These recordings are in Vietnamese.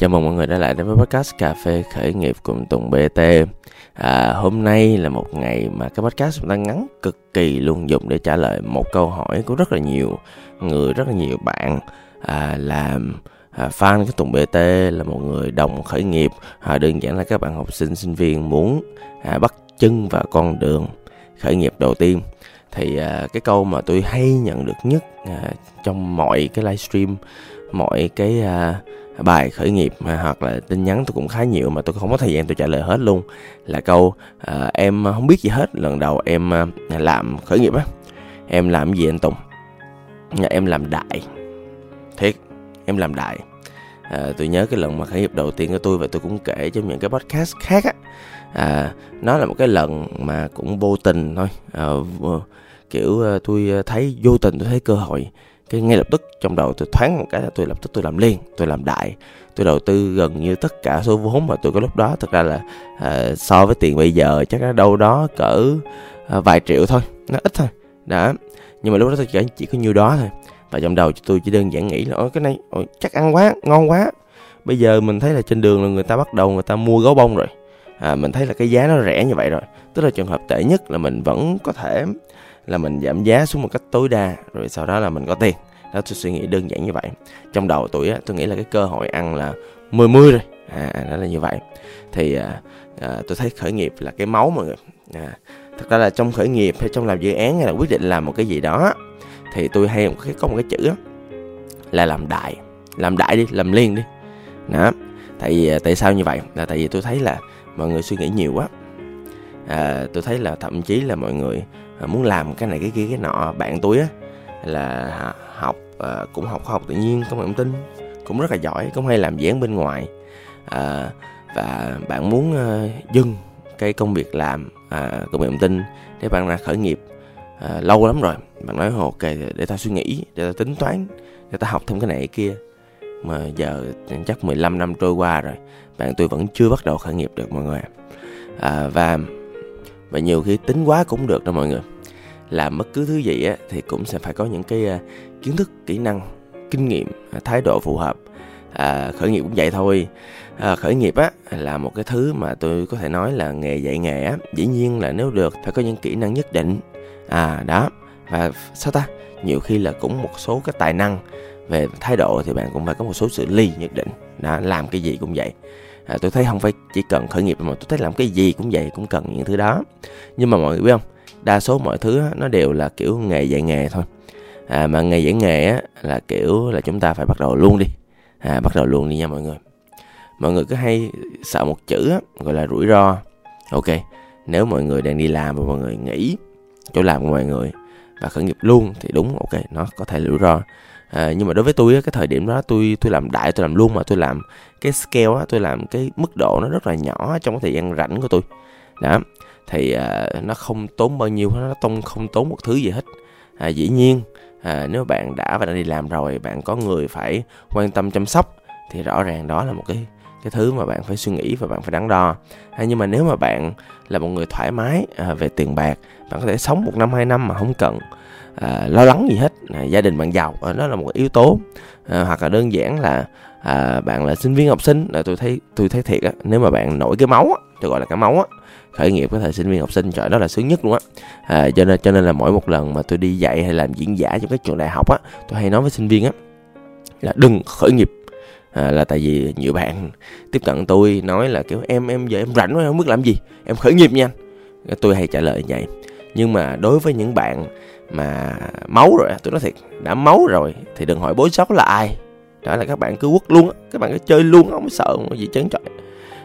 Chào mừng mọi người đã lại đến với podcast Cà phê khởi nghiệp cùng Tùng BT à, Hôm nay là một ngày mà cái podcast chúng ta ngắn cực kỳ luôn dùng để trả lời một câu hỏi của rất là nhiều người, rất là nhiều bạn. À, làm à, fan của Tùng BT là một người đồng khởi nghiệp. À, Đơn giản là các bạn học sinh, sinh viên muốn à, bắt chân vào con đường khởi nghiệp đầu tiên. Thì à, cái câu mà tôi hay nhận được nhất à, trong mọi cái livestream mọi cái à, bài khởi nghiệp à, hoặc là tin nhắn tôi cũng khá nhiều mà tôi không có thời gian tôi trả lời hết luôn. Là câu à, em không biết gì hết. Lần đầu em à, làm khởi nghiệp á em làm gì anh Tùng? Dạ, em làm đại. Thiệt em làm đại. À, tôi nhớ cái lần mà khởi nghiệp đầu tiên của tôi và tôi cũng kể trong những cái podcast khác á. À, nó là một cái lần mà cũng vô tình thôi. À, kiểu à, tôi thấy vô tình tôi thấy cơ hội cái ngay lập tức trong đầu tôi thoáng một cái là tôi lập tức tôi làm liền tôi làm đại. Tôi đầu tư gần như tất cả số vốn mà tôi có lúc đó. Thực ra là à, so với tiền bây giờ chắc là đâu đó cỡ à, vài triệu thôi nó ít thôi. Đó nhưng mà lúc đó tôi chỉ, chỉ có nhiêu đó thôi. Và trong đầu tôi chỉ đơn giản nghĩ là ôi cái này ôi, chắc ăn quá ngon quá. Bây giờ mình thấy là trên đường là người ta bắt đầu người ta mua gấu bông rồi. À, mình thấy là cái giá nó rẻ như vậy rồi. Tức là trường hợp tệ nhất là mình vẫn có thể là mình giảm giá xuống một cách tối đa rồi sau đó là mình có tiền. Đó tôi suy nghĩ đơn giản như vậy. Trong đầu tuổi á tôi nghĩ là cái cơ hội ăn là mười mươi rồi. À đó là như vậy. Thì à, à, tôi thấy khởi nghiệp là cái máu mọi người. À, thật ra là trong khởi nghiệp hay trong làm dự án hay là quyết định làm một cái gì đó thì tôi hay một cái có một cái chữ á là làm đại. Làm đại đi làm liên đi. Đó tại vì à, tại sao như vậy? Là tại vì tôi thấy là mọi người suy nghĩ nhiều quá à, tôi thấy là thậm chí là mọi người à, muốn làm cái này cái kia cái nọ bạn tôi á là học à, cũng học khoa học tự nhiên công nghệ thông tin cũng rất là giỏi cũng hay làm dán bên ngoài. À, và bạn muốn à, dừng cái công việc làm à, công nghệ thông tin để bạn ra khởi nghiệp à, lâu lắm rồi. Bạn nói ok để ta suy nghĩ để ta tính toán để ta học thêm cái này cái kia. Mà giờ chắc 15 năm trôi qua rồi bạn tôi vẫn chưa bắt đầu khởi nghiệp được mọi người à, và và nhiều khi tính quá cũng được đâu mọi người. Làm bất cứ thứ gì á thì cũng sẽ phải có những cái uh, kiến thức kỹ năng kinh nghiệm à, thái độ phù hợp. À, khởi nghiệp cũng vậy thôi. À, khởi nghiệp á là một cái thứ mà tôi có thể nói là nghề dạy nghề á. Dĩ nhiên là nếu được phải có những kỹ năng nhất định. À đó. Và sao ta? Nhiều khi là cũng một số cái tài năng về thái độ thì bạn cũng phải có một số sự ly nhất định. Đó làm cái gì cũng vậy à, tôi thấy không phải chỉ cần khởi nghiệp mà tôi thấy làm cái gì cũng vậy cũng cần những thứ đó. Nhưng mà mọi người biết không? Đa số mọi thứ nó đều là kiểu nghề dạy nghề thôi. À, mà nghề dạy nghề á, là kiểu là chúng ta phải bắt đầu luôn đi. À, bắt đầu luôn đi nha mọi người. Mọi người cứ hay sợ một chữ á, gọi là rủi ro. Ok nếu mọi người đang đi làm và mọi người nghỉ chỗ làm của mọi người và khởi nghiệp luôn thì đúng ok nó có thể rủi ro à, nhưng mà đối với tôi cái thời điểm đó tôi tôi làm đại tôi làm luôn mà tôi làm cái scale á, tôi làm cái mức độ nó rất là nhỏ trong cái thời gian rảnh của tôi. Đó thì à, nó không tốn bao nhiêu nó tông không tốn một thứ gì hết. À, dĩ nhiên à, nếu bạn đã và đang đi làm rồi bạn có người phải quan tâm chăm sóc thì rõ ràng đó là một cái cái thứ mà bạn phải suy nghĩ và bạn phải đắn đo. Hay nhưng mà nếu mà bạn là một người thoải mái à, về tiền bạc bạn có thể sống một năm hai năm mà không cần à, lo lắng gì hết. À, gia đình bạn giàu à, đó là một yếu tố. À, hoặc là đơn giản là à, bạn là sinh viên học sinh là tôi thấy tôi thấy thiệt á nếu mà bạn nổi cái máu á tôi gọi là cái máu á khởi nghiệp có thời sinh viên học sinh trời đó là sướng nhất luôn á. À, cho nên cho nên là mỗi một lần mà tôi đi dạy hay làm diễn giả trong các trường đại học á tôi hay nói với sinh viên á là đừng khởi nghiệp à, là tại vì nhiều bạn tiếp cận tôi nói là kiểu em em giờ em rảnh quá em không biết làm gì em khởi nghiệp nha. Anh tôi hay trả lời như vậy. Nhưng mà đối với những bạn mà máu rồi tôi nói thiệt đã máu rồi thì đừng hỏi bối sót là ai. Đó là các bạn cứ quất luôn á các bạn cứ chơi luôn không sợ không có gì chấn trời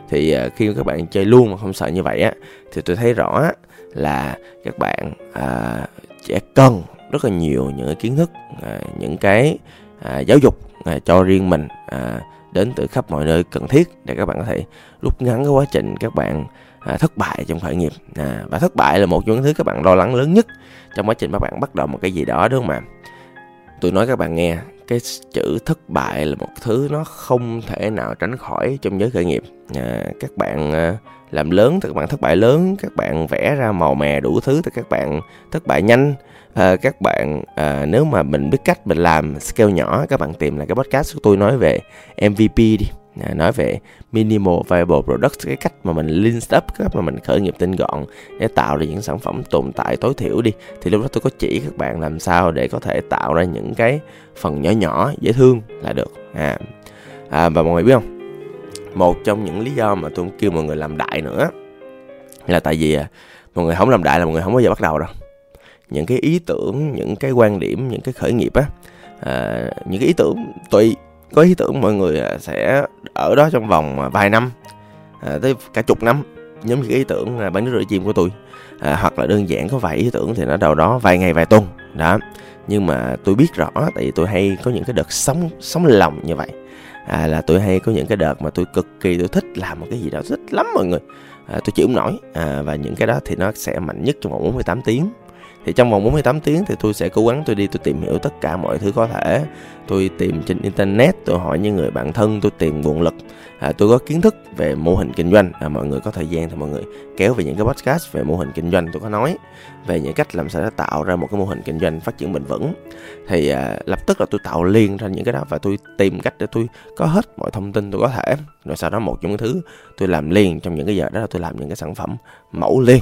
thì à, khi các bạn chơi luôn mà không sợ như vậy á thì tôi thấy rõ là các bạn à, sẽ cần rất là nhiều những cái kiến thức à, những cái à, giáo dục à, cho riêng mình à, đến từ khắp mọi nơi cần thiết để các bạn có thể rút ngắn cái quá trình các bạn à, thất bại trong khởi nghiệp. À, và thất bại là một trong những thứ các bạn lo lắng lớn nhất trong quá trình các bạn bắt đầu một cái gì đó đúng không ạ? Tôi nói các bạn nghe cái chữ thất bại là một thứ nó không thể nào tránh khỏi trong giới khởi nghiệp. À, các bạn à, làm lớn thì các bạn thất bại lớn các bạn vẽ ra màu mè đủ thứ thì các bạn thất bại nhanh. À, các bạn à, nếu mà mình biết cách mình làm scale nhỏ các bạn tìm là cái podcast của tôi nói về MVP đi à, nói về minimal viable product cái cách mà mình lean up cái cách mà mình khởi nghiệp tinh gọn để tạo ra những sản phẩm tồn tại tối thiểu đi. Thì lúc đó tôi có chỉ các bạn làm sao để có thể tạo ra những cái phần nhỏ nhỏ dễ thương là được. À, à và mọi người biết không? Một trong những lý do mà tôi kêu mọi người làm đại nữa là tại vì à, mọi người không làm đại là mọi người không bao giờ bắt đầu đâu. Những cái ý tưởng những cái quan điểm những cái khởi nghiệp á à, những cái ý tưởng tùy có ý tưởng mọi người à, sẽ ở đó trong vòng à, vài năm à, tới cả chục năm giống như cái ý tưởng là bán nước rửa chim của tôi. À, hoặc là đơn giản có vài ý tưởng thì nó đâu đó vài ngày vài tuần đó. Nhưng mà tôi biết rõ tại vì tôi hay có những cái đợt sống sống lòng như vậy. À, là tôi hay có những cái đợt mà tôi cực kỳ tôi thích làm một cái gì đó thích lắm mọi người. À, tôi chịu không nổi à, và những cái đó thì nó sẽ mạnh nhất trong vòng 48 tiếng thì trong vòng 48 tiếng thì tôi sẽ cố gắng tôi đi tôi tìm hiểu tất cả mọi thứ có thể. Tôi tìm trên internet tôi hỏi những người bạn thân tôi tìm nguồn lực. À, tôi có kiến thức về mô hình kinh doanh. À, mọi người có thời gian thì mọi người kéo về những cái podcast về mô hình kinh doanh tôi có nói. Về những cách làm sao để tạo ra một cái mô hình kinh doanh phát triển bền vững. Thì à, lập tức là tôi tạo liền ra những cái đó và tôi tìm cách để tôi có hết mọi thông tin tôi có thể. Rồi sau đó một trong những thứ tôi làm liền trong những cái giờ đó là tôi làm những cái sản phẩm mẫu liền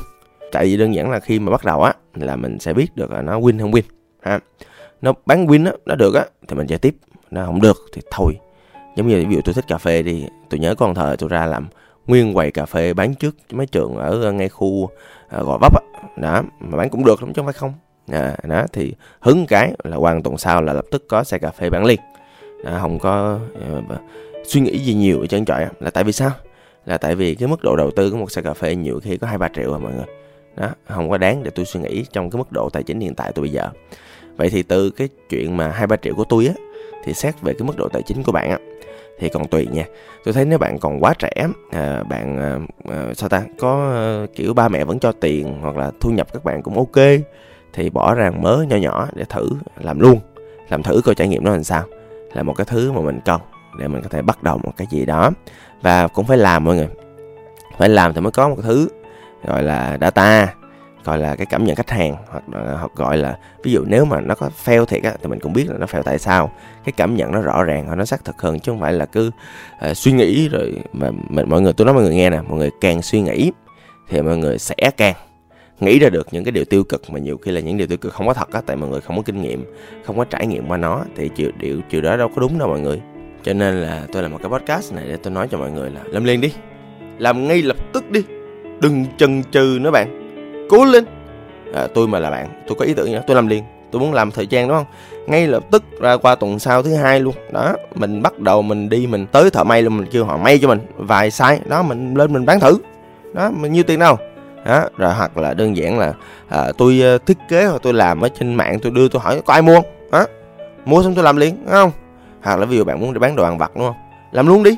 tại vì đơn giản là khi mà bắt đầu á là mình sẽ biết được là nó win không win ha. Nó bán win á nó được á thì mình chơi tiếp. Nó không được thì thôi. Giống như ví dụ tôi thích cà phê đi tôi nhớ con thời tôi ra làm nguyên quầy cà phê bán trước mấy trường ở ngay khu à, gò vấp á. Đó mà bán cũng được lắm chứ không phải không. À, đó thì hứng cái là hoàn tuần sau là lập tức có xe cà phê bán liền. Đó, không có uh, suy nghĩ gì nhiều ở trên trọi là tại vì sao? Là tại vì cái mức độ đầu tư của một xe cà phê nhiều khi có hai ba triệu à mọi người đó không có đáng để tôi suy nghĩ trong cái mức độ tài chính hiện tại tôi bây giờ. Vậy thì từ cái chuyện mà hai ba triệu của tôi á thì xét về cái mức độ tài chính của bạn á thì còn tùy nha. Tôi thấy nếu bạn còn quá trẻ à, bạn à, à sao ta có à, kiểu ba mẹ vẫn cho tiền hoặc là thu nhập các bạn cũng ok thì bỏ ra mớ nhỏ nhỏ để thử làm luôn. Làm thử coi trải nghiệm nó làm sao. Là một cái thứ mà mình cần để mình có thể bắt đầu một cái gì đó. Và cũng phải làm mọi người. Phải làm thì mới có một cái thứ gọi là data gọi là cái cảm nhận khách hàng hoặc hoặc gọi là ví dụ nếu mà nó có fail thiệt á thì mình cũng biết là nó fail tại sao. Cái cảm nhận nó rõ ràng hoặc nó xác thực hơn chứ không phải là cứ uh, suy nghĩ rồi mà mình mọi người tôi nói mọi người nghe nè mọi người càng suy nghĩ thì mọi người sẽ càng nghĩ ra được những cái điều tiêu cực mà nhiều khi là những điều tiêu cực không có thật á tại mọi người không có kinh nghiệm không có trải nghiệm qua nó thì chịu điều chịu đó đâu có đúng đâu mọi người. Cho nên là tôi làm một cái podcast này để tôi nói cho mọi người là làm liền đi làm ngay lập tức đi đừng chần chừ nữa bạn. Cố lên. À, tôi mà là bạn tôi có ý tưởng gì đó tôi làm liền. Tôi muốn làm thời gian đúng không? Ngay lập tức ra qua tuần sau thứ hai luôn. Đó mình bắt đầu mình đi mình tới thợ may luôn mình kêu họ may cho mình vài size. Đó mình lên mình bán thử. Đó mình nhiêu tiền đâu. Đó rồi hoặc là đơn giản là à, tôi uh, thiết kế hoặc tôi làm ở trên mạng tôi đưa tôi hỏi có ai mua không? Đó mua xong tôi làm liền đúng không? Hoặc là ví dụ bạn muốn đi bán đồ ăn vặt đúng không? Làm luôn đi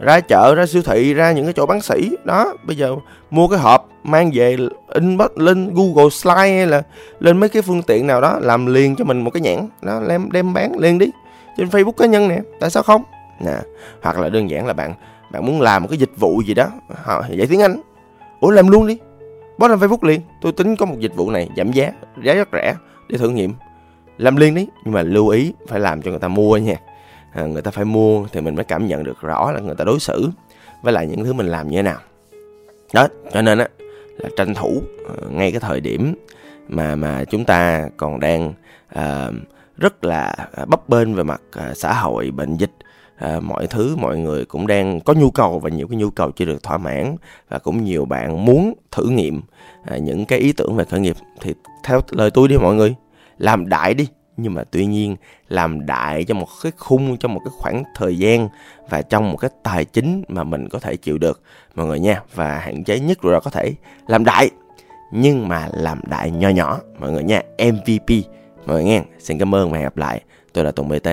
ra chợ, ra siêu thị, ra những cái chỗ bán sỉ. Đó, bây giờ mua cái hộp mang về in lên Google Slide hay là lên mấy cái phương tiện nào đó làm liền cho mình một cái nhãn. Đó đem đem bán liền đi. Trên Facebook cá nhân nè, tại sao không? Nè, hoặc là đơn giản là bạn bạn muốn làm một cái dịch vụ gì đó dạy tiếng Anh. Ủa, làm luôn đi. Post lên Facebook liền. Tôi tính có một dịch vụ này giảm giá giá rất rẻ, để thử nghiệm. Làm liền đi, nhưng mà lưu ý, phải làm cho người ta mua nha à, người ta phải mua thì mình mới cảm nhận được rõ là người ta đối xử với lại những thứ mình làm như thế nào. Đó cho nên á là tranh thủ uh, ngay cái thời điểm mà mà chúng ta còn đang uh, rất là ờ, bấp bênh về mặt uh, xã hội bệnh dịch à, mọi thứ mọi người cũng đang có nhu cầu và nhiều cái nhu cầu chưa được thỏa mãn và cũng nhiều bạn muốn thử nghiệm à, những cái ý tưởng về khởi nghiệp thì theo lời tôi đi mọi người làm đại đi nhưng mà tuy nhiên, làm đại cho một cái khung trong một cái khoảng thời gian và trong một cái tài chính mà mình có thể chịu được, mọi người nha. Và hạn chế nhất rồi có thể làm đại. Nhưng mà làm đại nho nhỏ, mọi người nha. MVP mọi người nghe, xin cảm ơn và hẹn gặp lại. Tôi là Tùng BT